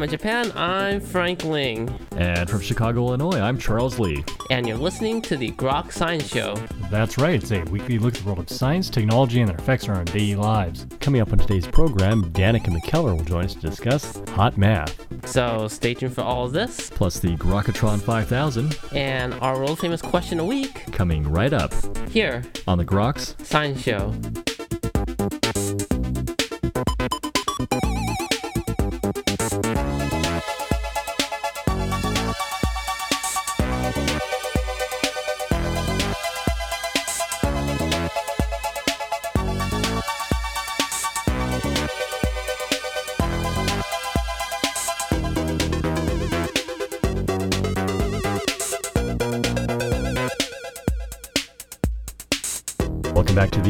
Hammer Japan, I'm Frank Ling. And from Chicago, Illinois, I'm Charles Lee. And you're listening to the Grok Science Show. That's right, it's a weekly look at the world of science, technology, and their effects on our daily lives. Coming up on today's program, Danica McKellar will join us to discuss hot math. So stay tuned for all of this. Plus the Grokatron 5000. And our world famous question a week. Coming right up. Here. On the Groks Science Show.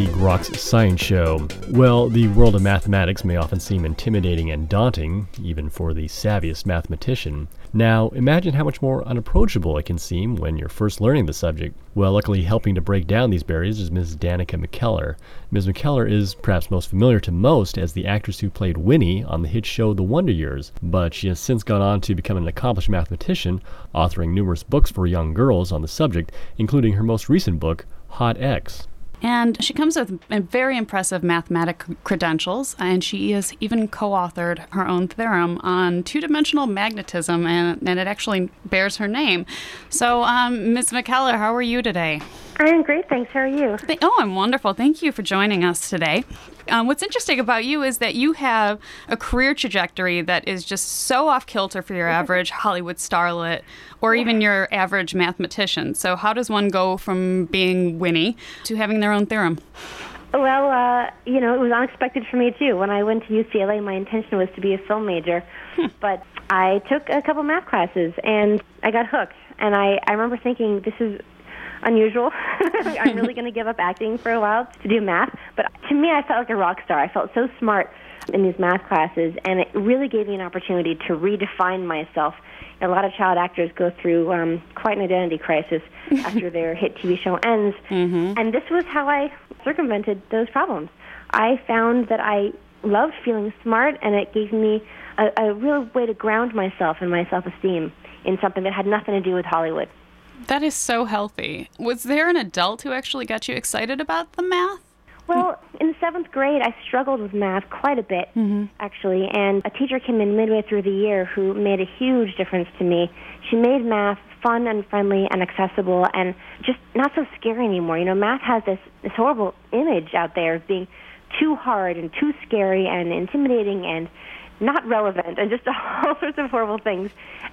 The Groks Science Show. Well, the world of mathematics may often seem intimidating and daunting, even for the savviest mathematician. Now, imagine how much more unapproachable it can seem when you're first learning the subject. Well, luckily, helping to break down these barriers is Ms. Danica McKellar. Ms. McKellar is perhaps most familiar to most as the actress who played Winnie on the hit show The Wonder Years, but she has since gone on to become an accomplished mathematician, authoring numerous books for young girls on the subject, including her most recent book, Hot X. And she comes with very impressive mathematic credentials, and she has even co authored her own theorem on two dimensional magnetism, and, and it actually bears her name. So, um, Ms. McKellar, how are you today? I'm great, thanks. How are you? Oh, I'm wonderful. Thank you for joining us today. Um, what's interesting about you is that you have a career trajectory that is just so off kilter for your average Hollywood starlet or even your average mathematician. So, how does one go from being Winnie to having their own theorem? Well, uh, you know, it was unexpected for me too. When I went to UCLA, my intention was to be a film major, hmm. but I took a couple math classes and I got hooked. And I, I remember thinking, this is unusual. I'm really going to give up acting for a while to do math. But to me, I felt like a rock star. I felt so smart in these math classes, and it really gave me an opportunity to redefine myself. A lot of child actors go through um, quite an identity crisis after their hit TV show ends, mm-hmm. and this was how I circumvented those problems. I found that I loved feeling smart, and it gave me a, a real way to ground myself and my self-esteem in something that had nothing to do with Hollywood. That is so healthy. Was there an adult who actually got you excited about the math? Well, in seventh grade, I struggled with math quite a bit, mm-hmm. actually, and a teacher came in midway through the year who made a huge difference to me. She made math fun and friendly and accessible and just not so scary anymore. You know, math has this, this horrible image out there of being too hard and too scary and intimidating and not relevant and just all sorts of horrible things.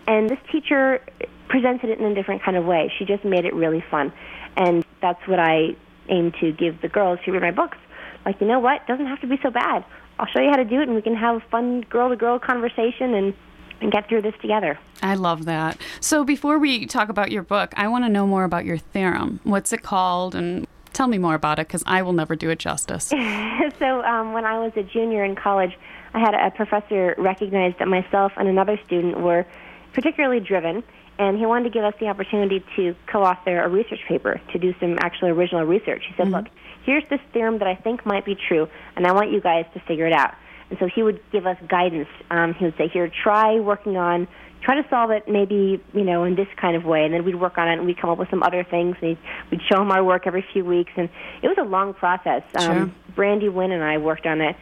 And this teacher presented it in a different kind of way. She just made it really fun. And that's what I aim to give the girls who read my books. Like, you know what? It doesn't have to be so bad. I'll show you how to do it, and we can have a fun girl to girl conversation and, and get through this together. I love that. So, before we talk about your book, I want to know more about your theorem. What's it called, and tell me more about it because I will never do it justice. so, um, when I was a junior in college, I had a professor recognize that myself and another student were particularly driven and he wanted to give us the opportunity to co-author a research paper to do some actual original research. He said, mm-hmm. "Look, here's this theorem that I think might be true, and I want you guys to figure it out." And so he would give us guidance. Um, he would say, "Here, try working on." Try to solve it maybe, you know, in this kind of way. And then we'd work on it and we'd come up with some other things. And we'd show him our work every few weeks. And it was a long process. Sure. Um, Brandy Winn and I worked on it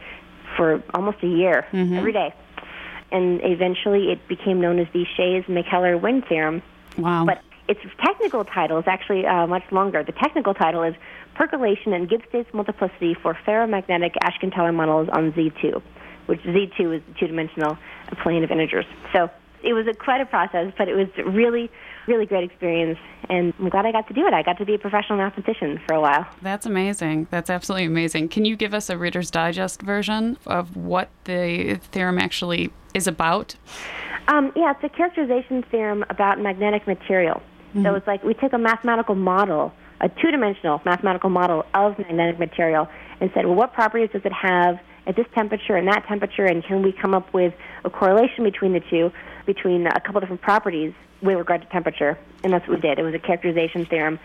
for almost a year, mm-hmm. every day and eventually it became known as the Chayes-McKellar-Winn theorem. Wow. But its technical title is actually uh, much longer. The technical title is Percolation and Gibbs-States Multiplicity for Ferromagnetic Ashkin-Teller Models on Z2, which Z2 is the two-dimensional plane of integers. So it was a, quite a process, but it was really really great experience, and I'm glad I got to do it. I got to be a professional mathematician for a while. That's amazing. That's absolutely amazing. Can you give us a Reader's Digest version of what the theorem actually is about? Um, yeah, it's a characterization theorem about magnetic material. Mm-hmm. So it's like we took a mathematical model, a two dimensional mathematical model of magnetic material, and said, well, what properties does it have at this temperature and that temperature, and can we come up with a correlation between the two, between a couple different properties with regard to temperature, and that's what we did. It was a characterization theorem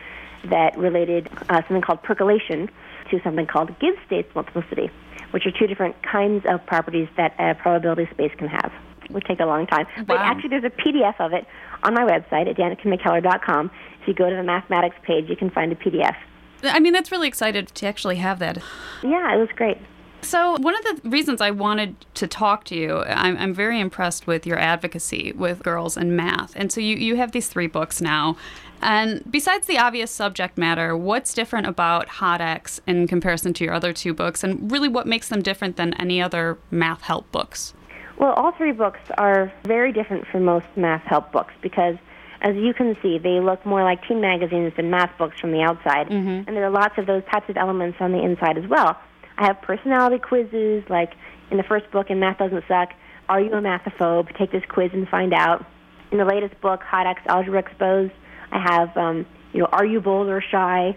that related uh, something called percolation to something called Gibbs states multiplicity, which are two different kinds of properties that a probability space can have. It would take a long time. But actually, there's a PDF of it on my website at danicamckellar.com. If you go to the mathematics page, you can find a PDF. I mean, that's really excited to actually have that. Yeah, it was great. So, one of the reasons I wanted to talk to you, I'm, I'm very impressed with your advocacy with girls and math. And so, you, you have these three books now. And besides the obvious subject matter, what's different about Hot X in comparison to your other two books? And really, what makes them different than any other math help books? Well, all three books are very different from most math help books because, as you can see, they look more like teen magazines than math books from the outside. Mm-hmm. And there are lots of those types of elements on the inside as well. I have personality quizzes, like in the first book, in Math Doesn't Suck, Are You a Mathophobe? Take this quiz and find out. In the latest book, Hot X Algebra Exposed, I have, um, you know, Are You Bold or Shy?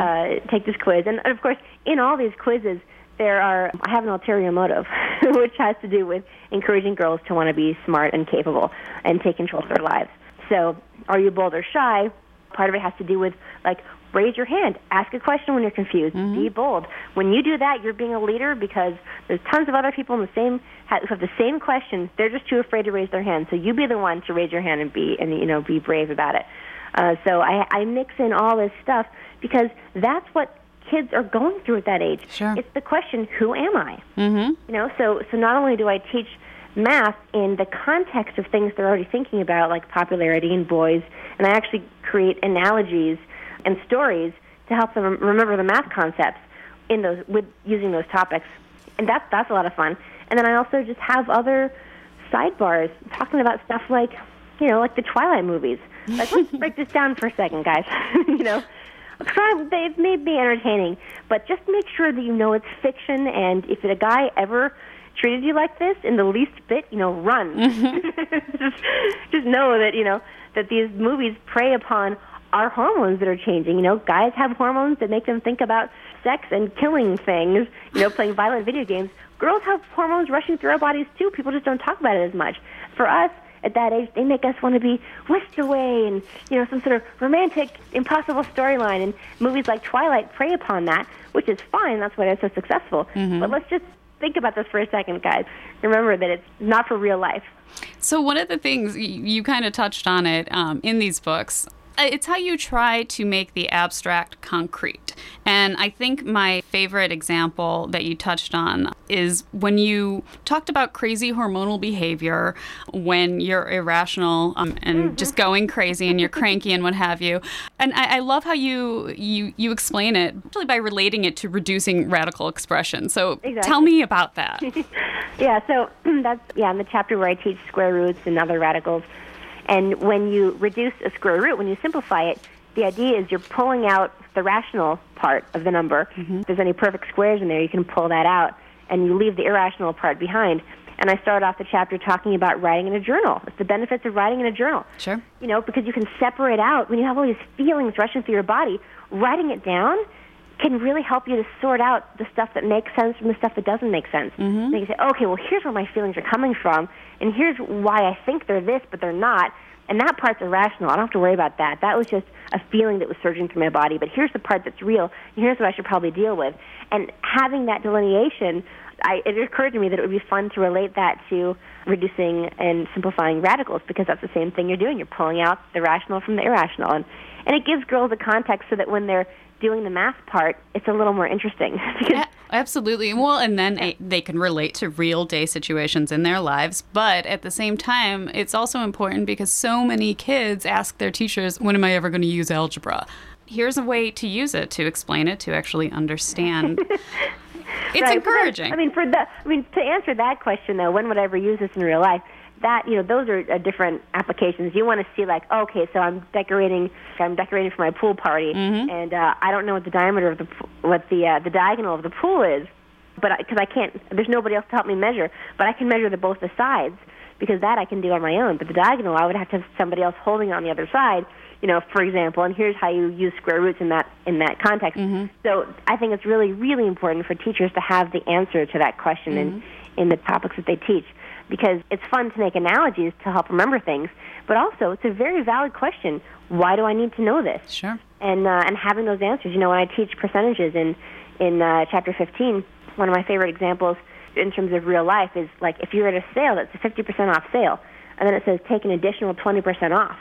Uh, take this quiz. And, of course, in all these quizzes, there are I have an ulterior motive, which has to do with encouraging girls to want to be smart and capable and take control of their lives. So, are you bold or shy? Part of it has to do with like raise your hand, ask a question when you're confused, be bold. When you do that, you're being a leader because there's tons of other people in the same who have the same question. They're just too afraid to raise their hand. So you be the one to raise your hand and be and you know be brave about it. Uh, so I, I mix in all this stuff because that's what kids are going through at that age. Sure. It's the question, who am I? Mm-hmm. You know, so so not only do I teach math in the context of things they're already thinking about, like popularity in boys, and I actually create analogies and stories to help them remember the math concepts in those with using those topics, and that's that's a lot of fun. And then I also just have other sidebars talking about stuff like, you know, like the Twilight movies. Like, let's break this down for a second, guys. you know, they've made me entertaining, but just make sure that you know it's fiction. And if a guy ever treated you like this in the least bit, you know, run. Mm-hmm. just, just know that you know that these movies prey upon our hormones that are changing. You know, guys have hormones that make them think about sex and killing things. You know, playing violent video games. Girls have hormones rushing through our bodies too. People just don't talk about it as much. For us, at that age, they make us want to be whisked away and, you know, some sort of romantic, impossible storyline. And movies like Twilight prey upon that, which is fine. That's why they're so successful. But let's just think about this for a second, guys. Remember that it's not for real life. So, one of the things you kind of touched on it um, in these books. Uh, It's how you try to make the abstract concrete. And I think my favorite example that you touched on is when you talked about crazy hormonal behavior when you're irrational um, and just going crazy and you're cranky and what have you. And I, I love how you, you, you explain it actually by relating it to reducing radical expression. So, tell me about that. Yeah, so that's yeah, in the chapter where I teach square roots and other radicals. And when you reduce a square root, when you simplify it, the idea is you're pulling out the rational part of the number. Mm-hmm. If there's any perfect squares in there, you can pull that out, and you leave the irrational part behind. And I start off the chapter talking about writing in a journal. It's the benefits of writing in a journal. Sure. You know, because you can separate out when you have all these feelings rushing through your body. Writing it down can really help you to sort out the stuff that makes sense from the stuff that doesn't make sense. Mm-hmm. You say, okay, well, here's where my feelings are coming from, and here's why I think they're this, but they're not. And that part's irrational. I don't have to worry about that. That was just a feeling that was surging through my body. But here's the part that's real, and here's what I should probably deal with. And having that delineation, I, it occurred to me that it would be fun to relate that to reducing and simplifying radicals because that's the same thing you're doing. You're pulling out the rational from the irrational. And, and it gives girls a context so that when they're doing the math part, it's a little more interesting. Yeah, absolutely. Well, and then eh, they can relate to real day situations in their lives. But at the same time, it's also important because so many kids ask their teachers, When am I ever going to use algebra? Here's a way to use it, to explain it, to actually understand. it's Right, encouraging. I mean, for the, I mean, to answer that question though, when would I ever use this in real life? That you know, those are uh, different applications. You want to see like, okay, so I'm decorating, I'm decorating for my pool party, Mm-hmm. and uh, I don't know what the diameter of the, what the uh, the diagonal of the pool is, but because I, can't, there's nobody else to help me measure, but I can measure the both the sides because that I can do on my own. But the diagonal, I would have to have somebody else holding it on the other side. You know, for example, and here's how you use square roots in that in that context. So I think it's really really important for teachers to have the answer to that question in in the topics that they teach because it's fun to make analogies to help remember things, but also it's a very valid question. Why do I need to know this? sure. and uh, and having those answers. You know, when I teach percentages in in uh, chapter 15, one of my favorite examples in terms of real life is like if you're at a sale that's a 50% off sale, and then it says take an additional 20% off.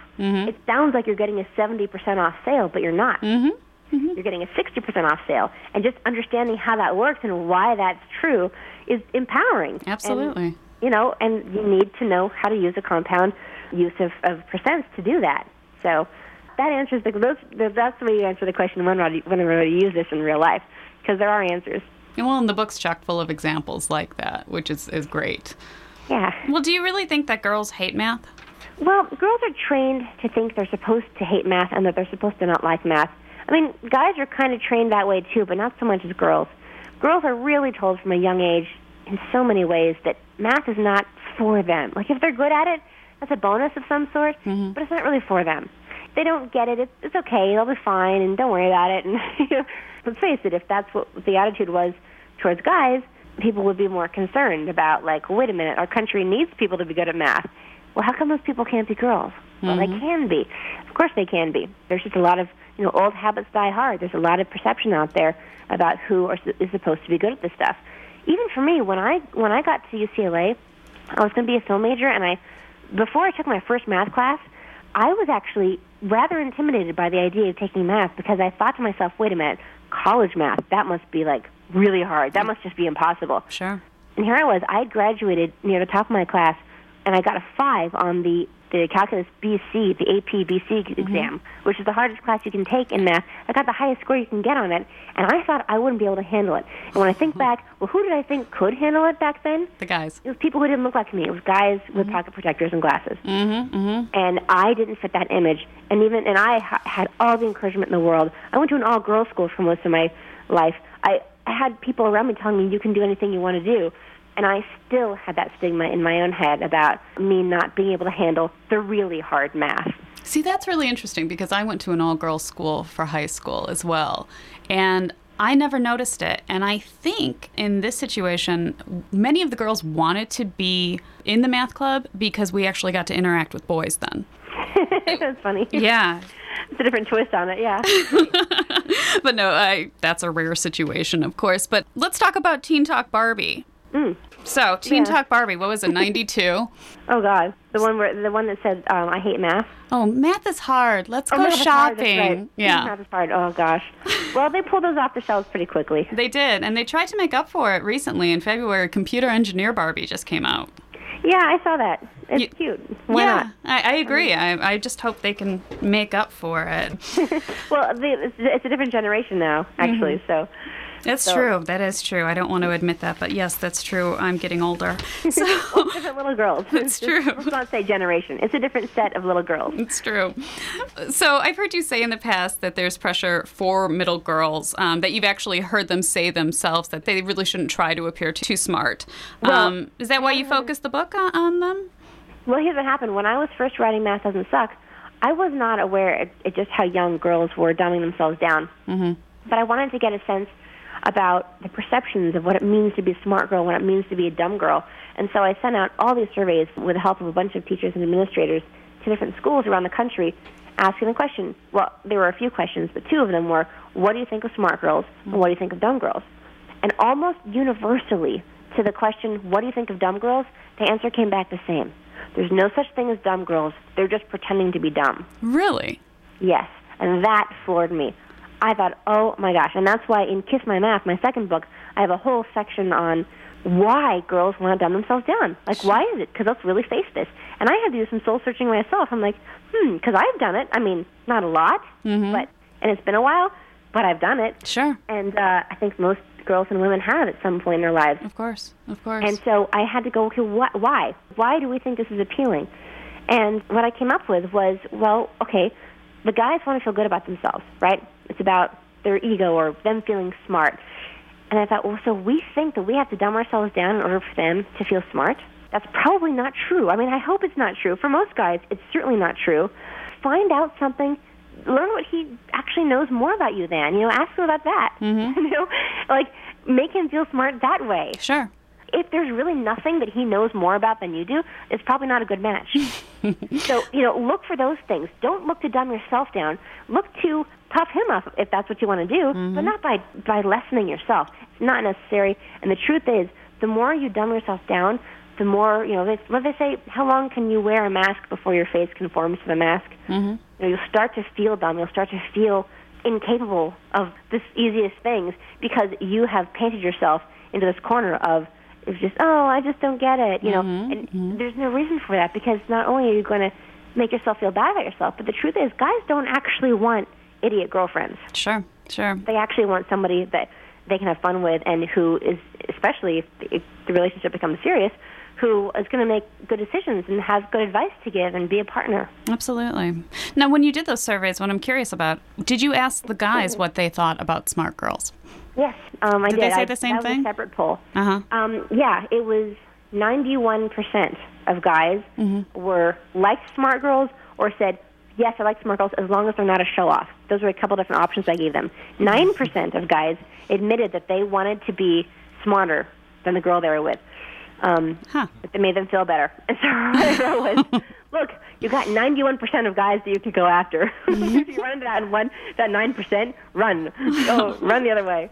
It sounds like you're getting a 70% off sale, but you're not. Mm-hmm. You're getting a 60% off sale. And just understanding how that works and why that's true is empowering. And, Absolutely. You know, and you need to know how to use a compound use of, of percents to do that. So that answers the those, that's the way you answer the question when when would you use this in real life because there are answers. And well, and the book's chock full of examples like that, which is, is great. Yeah. Well, do you really think that girls hate math? Well, girls are trained to think they're supposed to hate math and that they're supposed to not like math. I mean, guys are kind of trained that way too, but not so much as girls. Girls are really told from a young age in so many ways that math is not for them. Like if they're good at it, that's a bonus of some sort, mm-hmm. but it's not really for them. If they don't get it, it's, it's okay. They'll be fine, and don't worry about it. And you know, let's face it, if that's what the attitude was towards guys, people would be more concerned about like, wait a minute, our country needs people to be good at math. Well, how come those people can't be girls? Well, they mm-hmm. can be. Of course, they can be. There's just a lot of you know old habits die hard. There's a lot of perception out there about who are, is supposed to be good at this stuff. Even for me, when I when I got to UCLA, I was going to be a film major, and I before I took my first math class, I was actually rather intimidated by the idea of taking math because I thought to myself, wait a minute, college math, that must be like really hard. That must just be impossible. Sure. And here I was, I graduated near the top of my class, and I got a five on the, the calculus BC, the AP BC exam, which is the hardest class you can take in math. I got the highest score you can get on it, and I thought I wouldn't be able to handle it. And when I think back, well, who did I think could handle it back then? The guys. It was people who didn't look like me. It was guys with pocket protectors and glasses. Mm-hmm, mm-hmm. And I didn't fit that image. And even and I ha- had all the encouragement in the world. I went to an all-girls school for most of my life. I, I had people around me telling me you can do anything you want to do. And I still had that stigma in my own head about me not being able to handle the really hard math. See, that's really interesting because I went to an all girls school for high school as well. And I never noticed it. And I think in this situation, many of the girls wanted to be in the math club because we actually got to interact with boys then. That's funny. Yeah. It's a different twist on it, yeah. But no, I that's a rare situation, of course. But let's talk about Teen Talk Barbie. So, Teen Yeah. Talk Barbie, what was it, 92? oh God, the one where the one that said um, I hate math. oh, math is hard. Let's Oh, go math is hard, shopping. right. Yeah. math is hard. Oh gosh. Well, they pulled those off the shelves pretty quickly. They did, and they tried to make up for it recently in February. Computer Engineer Barbie just came out. Yeah, I saw that. It's You- cute. Why yeah? I, I agree. I, I just hope they can make up for it. Well, the, it's, it's a different generation now, actually. So, That's So- true. That is true. I don't want to admit that, but yes, that's true. I'm getting older. So different little girls. It's true. Let's not say generation. It's a different set of little girls. it's true. So I've heard you say in the past that there's pressure for middle girls, um, that you've actually heard them say themselves that they really shouldn't try to appear too smart. Well, um, is that why you focus the book on, on them? Well, here's what happened. When I was first writing Math Doesn't Suck, I was not aware at just how young girls were dumbing themselves down. Mm-hmm. But I wanted to get a sense about the perceptions of what it means to be a smart girl, what it means to be a dumb girl. And so I sent out all these surveys with the help of a bunch of teachers and administrators to different schools around the country asking the question. Well, there were a few questions, but two of them were, what do you think of smart girls and what do you think of dumb girls? And almost universally to the question, what do you think of dumb girls? The answer came back the same. There's no such thing as dumb girls. They're just pretending to be dumb. Really? Yes. And that floored me. I thought, oh my gosh. And that's why in Kiss My Math, my second book, I have a whole section on why girls want to dumb themselves down. Like, why is it? Because let's really face this. And I had to do some soul searching myself. I'm like, hmm, because I've done it. I mean, not a lot, but, and it's been a while, but I've done it. Sure. And uh, I think most girls and women have at some point in their lives. Of course. Of course. And so I had to go, okay, wh- why? Why do we think this is appealing? And what I came up with was, well, okay, the guys want to feel good about themselves, right? It's about their ego or them feeling smart. And I thought, well, so we think that we have to dumb ourselves down in order for them to feel smart? That's probably not true. I mean, I hope it's not true. For most guys, it's certainly not true. Find out something. Learn what he actually knows more about you than. You know, ask him about that. Mm-hmm. you know, like make him feel smart that way sure. If there's really nothing that he knows more about than you do, it's probably not a good match. so, you know, look for those things. Don't look to dumb yourself down. Look to tough him up if that's what you want to do, but not by by lessening yourself. It's not necessary. And the truth is, the more you dumb yourself down, the more you know. They, what they say, how long can you wear a mask before your face conforms to the mask? Mm-hmm. You know, you'll start to feel dumb. You'll start to feel incapable of the easiest things because you have painted yourself into this corner of it's just oh I just don't get it you know mm-hmm, and mm-hmm. there's no reason for that because not only are you going to make yourself feel bad about yourself but the truth is guys don't actually want idiot girlfriends Sure, sure. they actually want somebody that they can have fun with and who is especially if the, if the relationship becomes serious who is going to make good decisions and have good advice to give and be a partner Absolutely. Now, when you did those surveys, what I'm curious about, did you ask the guys what they thought about smart girls? Yes, um, I Did did. they say I, the same that thing? Was a separate poll. Uh huh. Um, yeah, it was 91% of guys Mm-hmm. were liked smart girls or said, yes, I like smart girls as long as they're not a show off. Those were a couple different options I gave them. 9% of guys admitted that they wanted to be smarter than the girl they were with. Um, Huh. It made them feel better. And so I was, look, you got 91% of guys that you could go after. if you run into that one, that 9%, run. Go, run the other way.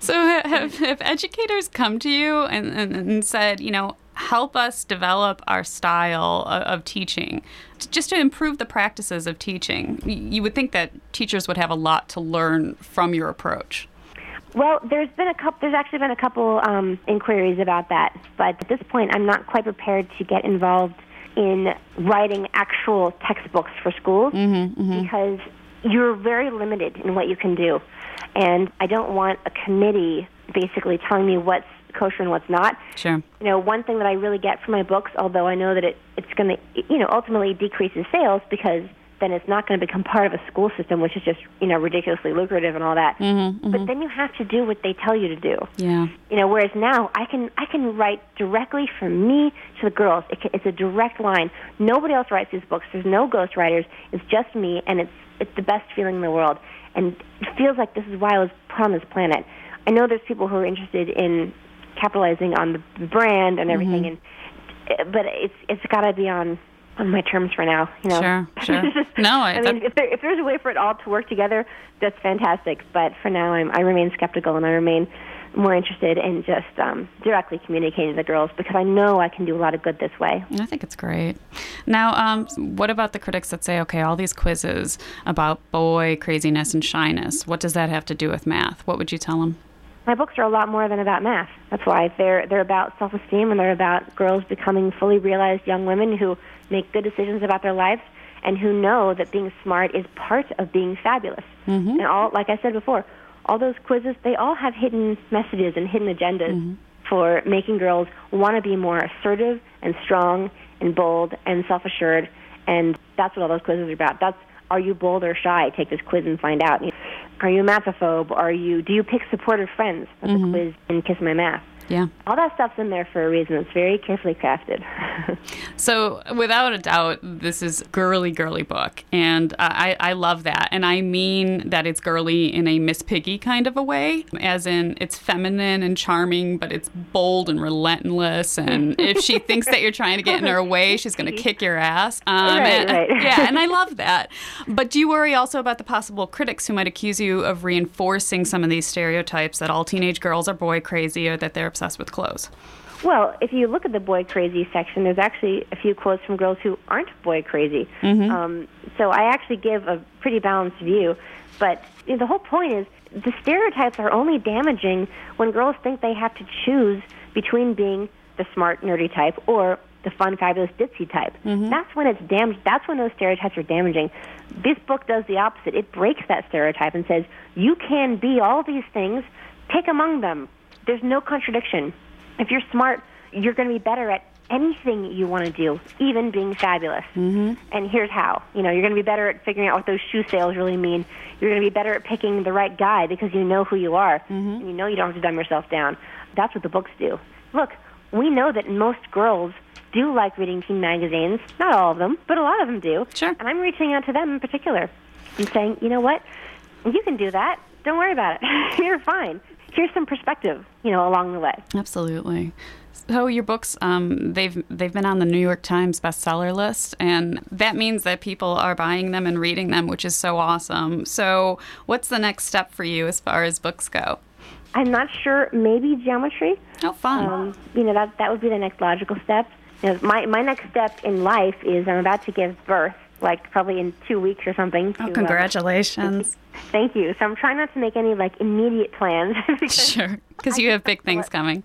So, ha- have, have educators come to you and, and, and said, you know, help us develop our style of, of teaching, just to improve the practices of teaching? You would think that teachers would have a lot to learn from your approach. Well, there's been a couple. There's actually been a couple um, inquiries about that, but at this point, I'm not quite prepared to get involved in writing actual textbooks for schools because you're very limited in what you can do, and I don't want a committee basically telling me what's kosher and what's not. Sure. You know, one thing that I really get from my books, although I know that it, it's going to, you know, ultimately decreases sales because then it's not going to become part of a school system, which is just, you know, ridiculously lucrative and all that. Mm-hmm, But then you have to do what they tell you to do. Yeah. You know, whereas now I can I can write directly from me to the girls. It can, it's a direct line. Nobody else writes these books. There's no ghostwriters. It's just me, and it's it's the best feeling in the world. And it feels like this is why I was put on this planet. I know there's people who are interested in capitalizing on the brand and everything, and but it's it's got to be on on my terms for now. You know. Sure, sure. No, I- I mean, that- if there if there's a way for it all to work together, that's fantastic. But for now, I'm I remain skeptical and I remain more interested in just um, directly communicating to the girls because I know I can do a lot of good this way. I think it's great. Now, um, what about the critics that say, okay, all these quizzes about boy craziness and shyness, what does that have to do with math? What would you tell them? My books are a lot more than about math. That's why they're they're about self-esteem and they're about girls becoming fully realized young women who make good decisions about their lives and who know that being smart is part of being fabulous. Mm-hmm. And all, like I said before, all those quizzes they all have hidden messages and hidden agendas mm-hmm. for making girls want to be more assertive and strong and bold and self-assured. And that's what all those quizzes are about. That's are you bold or shy? Take this quiz and find out. Are you a mathophobe? Are you? Do you pick supportive friends? That's a mm-hmm. quiz in Kiss My Math. Yeah. All that stuff's in there for a reason. It's very carefully crafted. So, without a doubt, this is girly, girly book, and I, I love that. And I mean that it's girly in a Miss Piggy kind of a way, as in it's feminine and charming, but it's bold and relentless. And if she thinks that you're trying to get in her way, she's going to kick your ass. Um, Right, and- right. Yeah, and I love that. But do you worry also about the possible critics who might accuse you of reinforcing some of these stereotypes that all teenage girls are boy crazy or that they're obsessed with clothes? Well, if you look at the boy crazy section, there's actually a few quotes from girls who aren't boy crazy. Um, so I actually give a pretty balanced view. But you know, the whole point is the stereotypes are only damaging when girls think they have to choose between being the smart, nerdy type or the fun, fabulous, ditzy type. That's when it's damaged. That's when those stereotypes are damaging. This book does the opposite. It breaks that stereotype and says you can be all these things. Pick among them. There's no contradiction. If you're smart, you're going to be better at anything you want to do, even being fabulous. Mm-hmm. And here's how. You know, you're going to be better at figuring out what those shoe sales really mean. You're going to be better at picking the right guy because you know who you are and you know you don't have to dumb yourself down. That's what the books do. Look, we know that most girls do like reading teen magazines. Not all of them, but a lot of them do. Sure. And I'm reaching out to them in particular and saying, you know what? You can do that. Don't worry about it. You're fine. Here's some perspective, you know, along the way. Absolutely. So your books, um, they've they've been on the New York Times bestseller list, and that means that people are buying them and reading them, which is so awesome. So, what's the next step for you as far as books go? I'm not sure. Maybe geometry. Oh, fun. Um, you know that that would be the next logical step. You know, my my next step in life is I'm about to give birth, like probably in two weeks or something. oh, to, uh, congratulations. thank you. So I'm trying not to make any like immediate plans. because, sure. Because you have big things coming.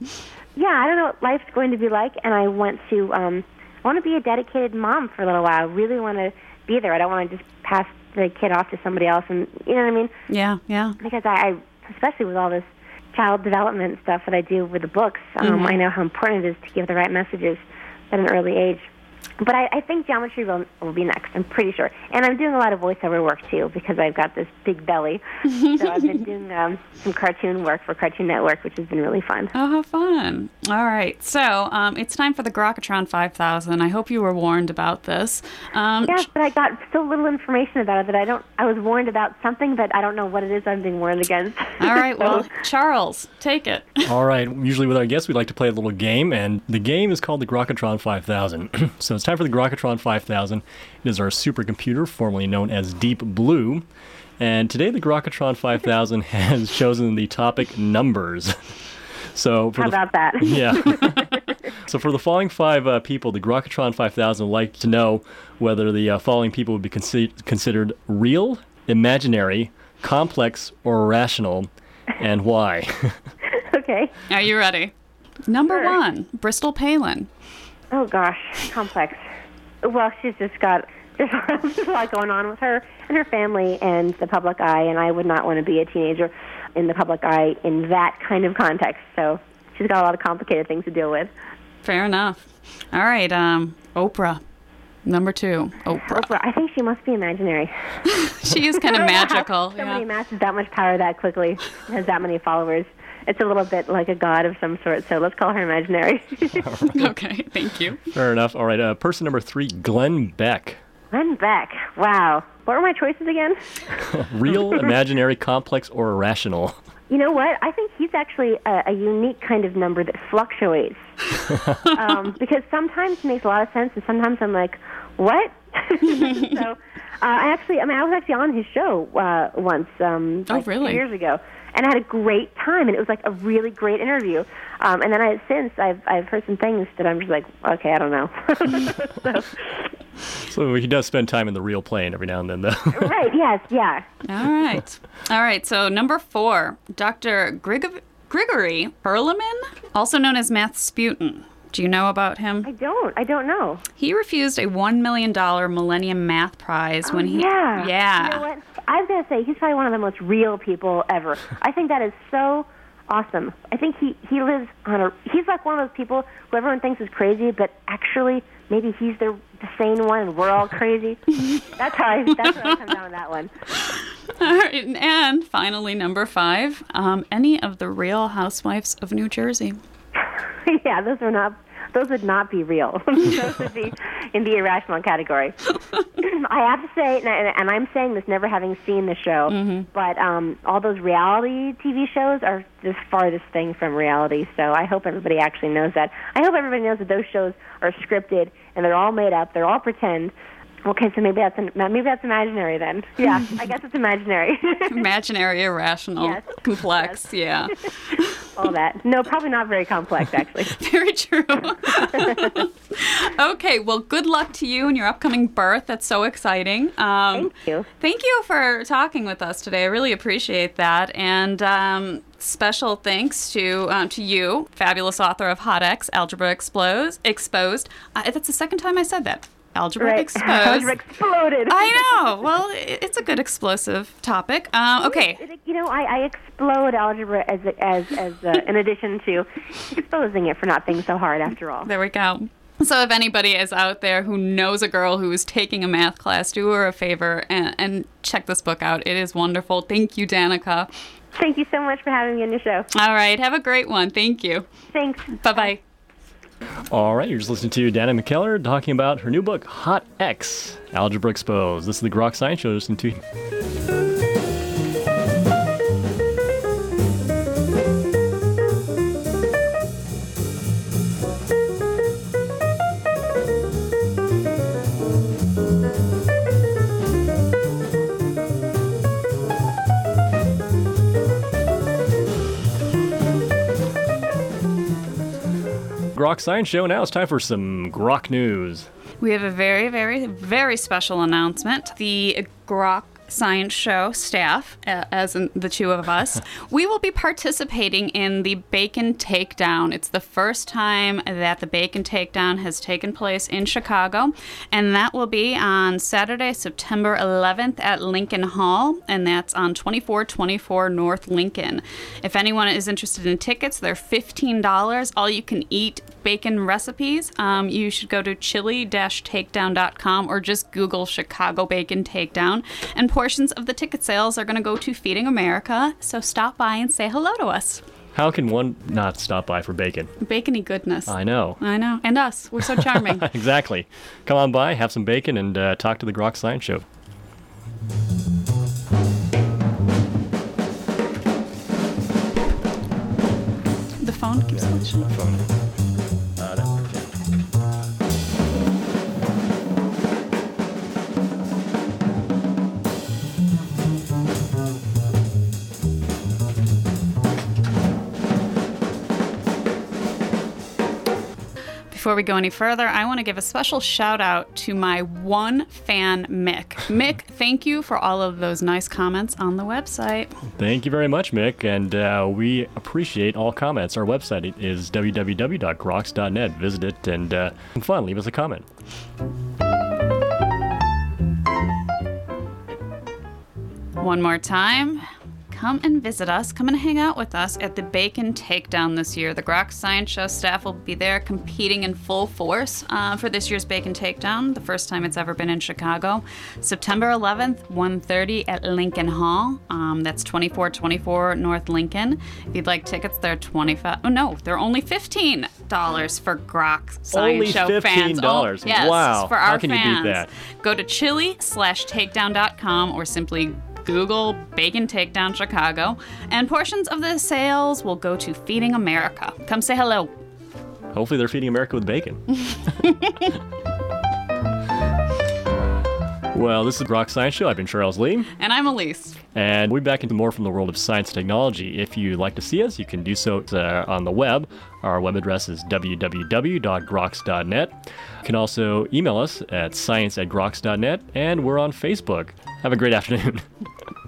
yeah, I don't know what life's going to be like, and I want to um, I want to be a dedicated mom for a little while. I really want to be there. I don't want to just pass the kid off to somebody else, and you know what I mean. Yeah, yeah. because I, I especially with all this child development stuff that I do with the books, um, I know how important it is to give the right messages at an early age. But I, I think geometry will, will be next. I'm pretty sure, and I'm doing a lot of voiceover work too because I've got this big belly. so I've been doing um, some cartoon work for Cartoon Network, which has been really fun. Oh, how fun. All right. So um, it's time for the Grokatron 5000. I hope you were warned about this. Um, Yes, but I got so little information about it that I don't. I was warned about something, but I don't know what it is I'm being warned against. All right. So- Well, Charles, take it. All right. Usually with our guests, we like to play a little game, and the game is called the Grokatron 5000. so it's time for the Grokatron 5000. It is our supercomputer, formerly known as Deep Blue. And today, the Grokatron 5000 has chosen the topic numbers. So for How the, about that? yeah. so for the following five uh, people, the Grokatron 5000 would like to know whether the uh, following people would be consi- considered real, imaginary, complex, or irrational, and why. okay. Are you ready? Number Sure. one, Bristol Palin. Oh gosh, complex. Well, she's just got there's a lot going on with her and her family and the public eye, and I would not want to be a teenager in the public eye in that kind of context. So she's got a lot of complicated things to deal with. Fair enough. All right. Um, Oprah. Number two, Oprah. Oprah, I think she must be imaginary. She is kind of magical. Somebody Yeah. amasses that much power that quickly, has that many followers. It's a little bit like a god of some sort. So let's call her imaginary. Okay. Thank you. Fair enough. All right. Uh, person number three, Glenn Beck. Glenn Beck. Wow. What were my choices again? Real, imaginary, complex, or irrational. You know what? I think he's actually a, a unique kind of number that fluctuates. um, because sometimes it makes a lot of sense, and sometimes I'm like, what? so, uh, I actually, I mean, I was actually on his show uh, once, um, Oh, like two really? years ago, and I had a great time, and it was like a really great interview. Um, and then I since I've I've heard some things that I'm just like, okay, I don't know. so, So he does spend time in the real plane every now and then, though. right? Yes. Yeah. All right. All right. So number four, Dr. Grig- Grigory Perelman, also known as Math Sputin. Do you know about him? I don't. I don't know. He refused a one million dollar Millennium Math Prize when he. Oh, yeah. Yeah. You know what? I was gonna say he's probably one of the most real people ever. I think that is so awesome. I think he he lives on a. He's like one of those people who everyone thinks is crazy, but actually maybe he's the, the sane one, and we're all crazy. that's how I. That's how I come down with that one. All right. And finally, number five, um, any of the Real Housewives of New Jersey. yeah, those are not. Those would not be real. those would be in the irrational category. I have to say, and, I- and I'm saying this never having seen the show, but um, all those reality TV shows are the farthest thing from reality. So I hope everybody actually knows that. I hope everybody knows that those shows are scripted and they're all made up. They're all pretend. Okay, so maybe that's an, maybe that's imaginary then. Yeah, I guess it's imaginary. Imaginary, irrational, Yes. complex. Yeah. all that. No, probably not very complex actually. Very true. okay, well, good luck to you and your upcoming birth. That's so exciting. Um, Thank you. Thank you for talking with us today. I really appreciate that. And um, special thanks to um, to you, fabulous author of Hot X, Algebra Explodes, Exposed. Uh, that's the second time I said that. Algebra Right. Exposed. Algebra exploded. I know. Well, it's a good explosive topic. Um, okay. You know, I, I explode algebra as as as uh, in addition to exposing it for not being so hard after all. There we go. So, if anybody is out there who knows a girl who is taking a math class, do her a favor and, and check this book out. It is wonderful. Thank you, Danica. Thank you so much for having me on your show. All right. Have a great one. Thank you. Thanks. Bye bye. All right, you're just listening to Dana McKellar talking about her new book, Hot X Algebra Exposed. This is the Grok Science Show. Just Listen to. Grok Science Show. Now it's time for some Grok news. We have a very, very, very special announcement. The Grok Science Show staff, uh, as in the two of us, we will be participating in the Bacon Takedown. It's the first time that the Bacon Takedown has taken place in Chicago, and that will be on Saturday, September 11th at Lincoln Hall, and that's on 2424 North Lincoln. If anyone is interested in tickets, they're $15. All you can eat bacon recipes. Um, you should go to chili-takedown.com or just Google Chicago Bacon Takedown. And portions of the ticket sales are going to go to Feeding America. So stop by and say hello to us. How can one not stop by for bacon? Bacony goodness. I know. I know. And us. We're so charming. exactly. Come on by, have some bacon, and uh, talk to the Grok Science Show. the phone keeps glitching. Before we go any further, I want to give a special shout out to my one fan, Mick. Mick, thank you for all of those nice comments on the website. Thank you very much, Mick, and uh, we appreciate all comments. Our website is www.groks.net. Visit it and uh, have fun. Leave us a comment. One more time. Come and visit us. Come and hang out with us at the Bacon Takedown this year. The Grok Science Show staff will be there competing in full force uh, for this year's Bacon Takedown, the first time it's ever been in Chicago. September 11th, 1.30 at Lincoln Hall. Um, that's 2424 North Lincoln. If you'd like tickets, they're 25 Oh, no, they're only $15 for Grok Science Only Show fans. Oh, $15. yes, Wow. For How our can you beat fans. that? Go to chili slash takedown.com or simply Google Bacon Takedown Chicago, and portions of the sales will go to Feeding America. Come say hello. Hopefully, they're feeding America with bacon. well, this is the Grok Science Show. I've been Charles Lee. And I'm Elise. And we'll be back into more from the world of science and technology. If you'd like to see us, you can do so uh, on the web. Our web address is www.groks.net. You can also email us at science at groks.net, and we're on Facebook. Have a great afternoon.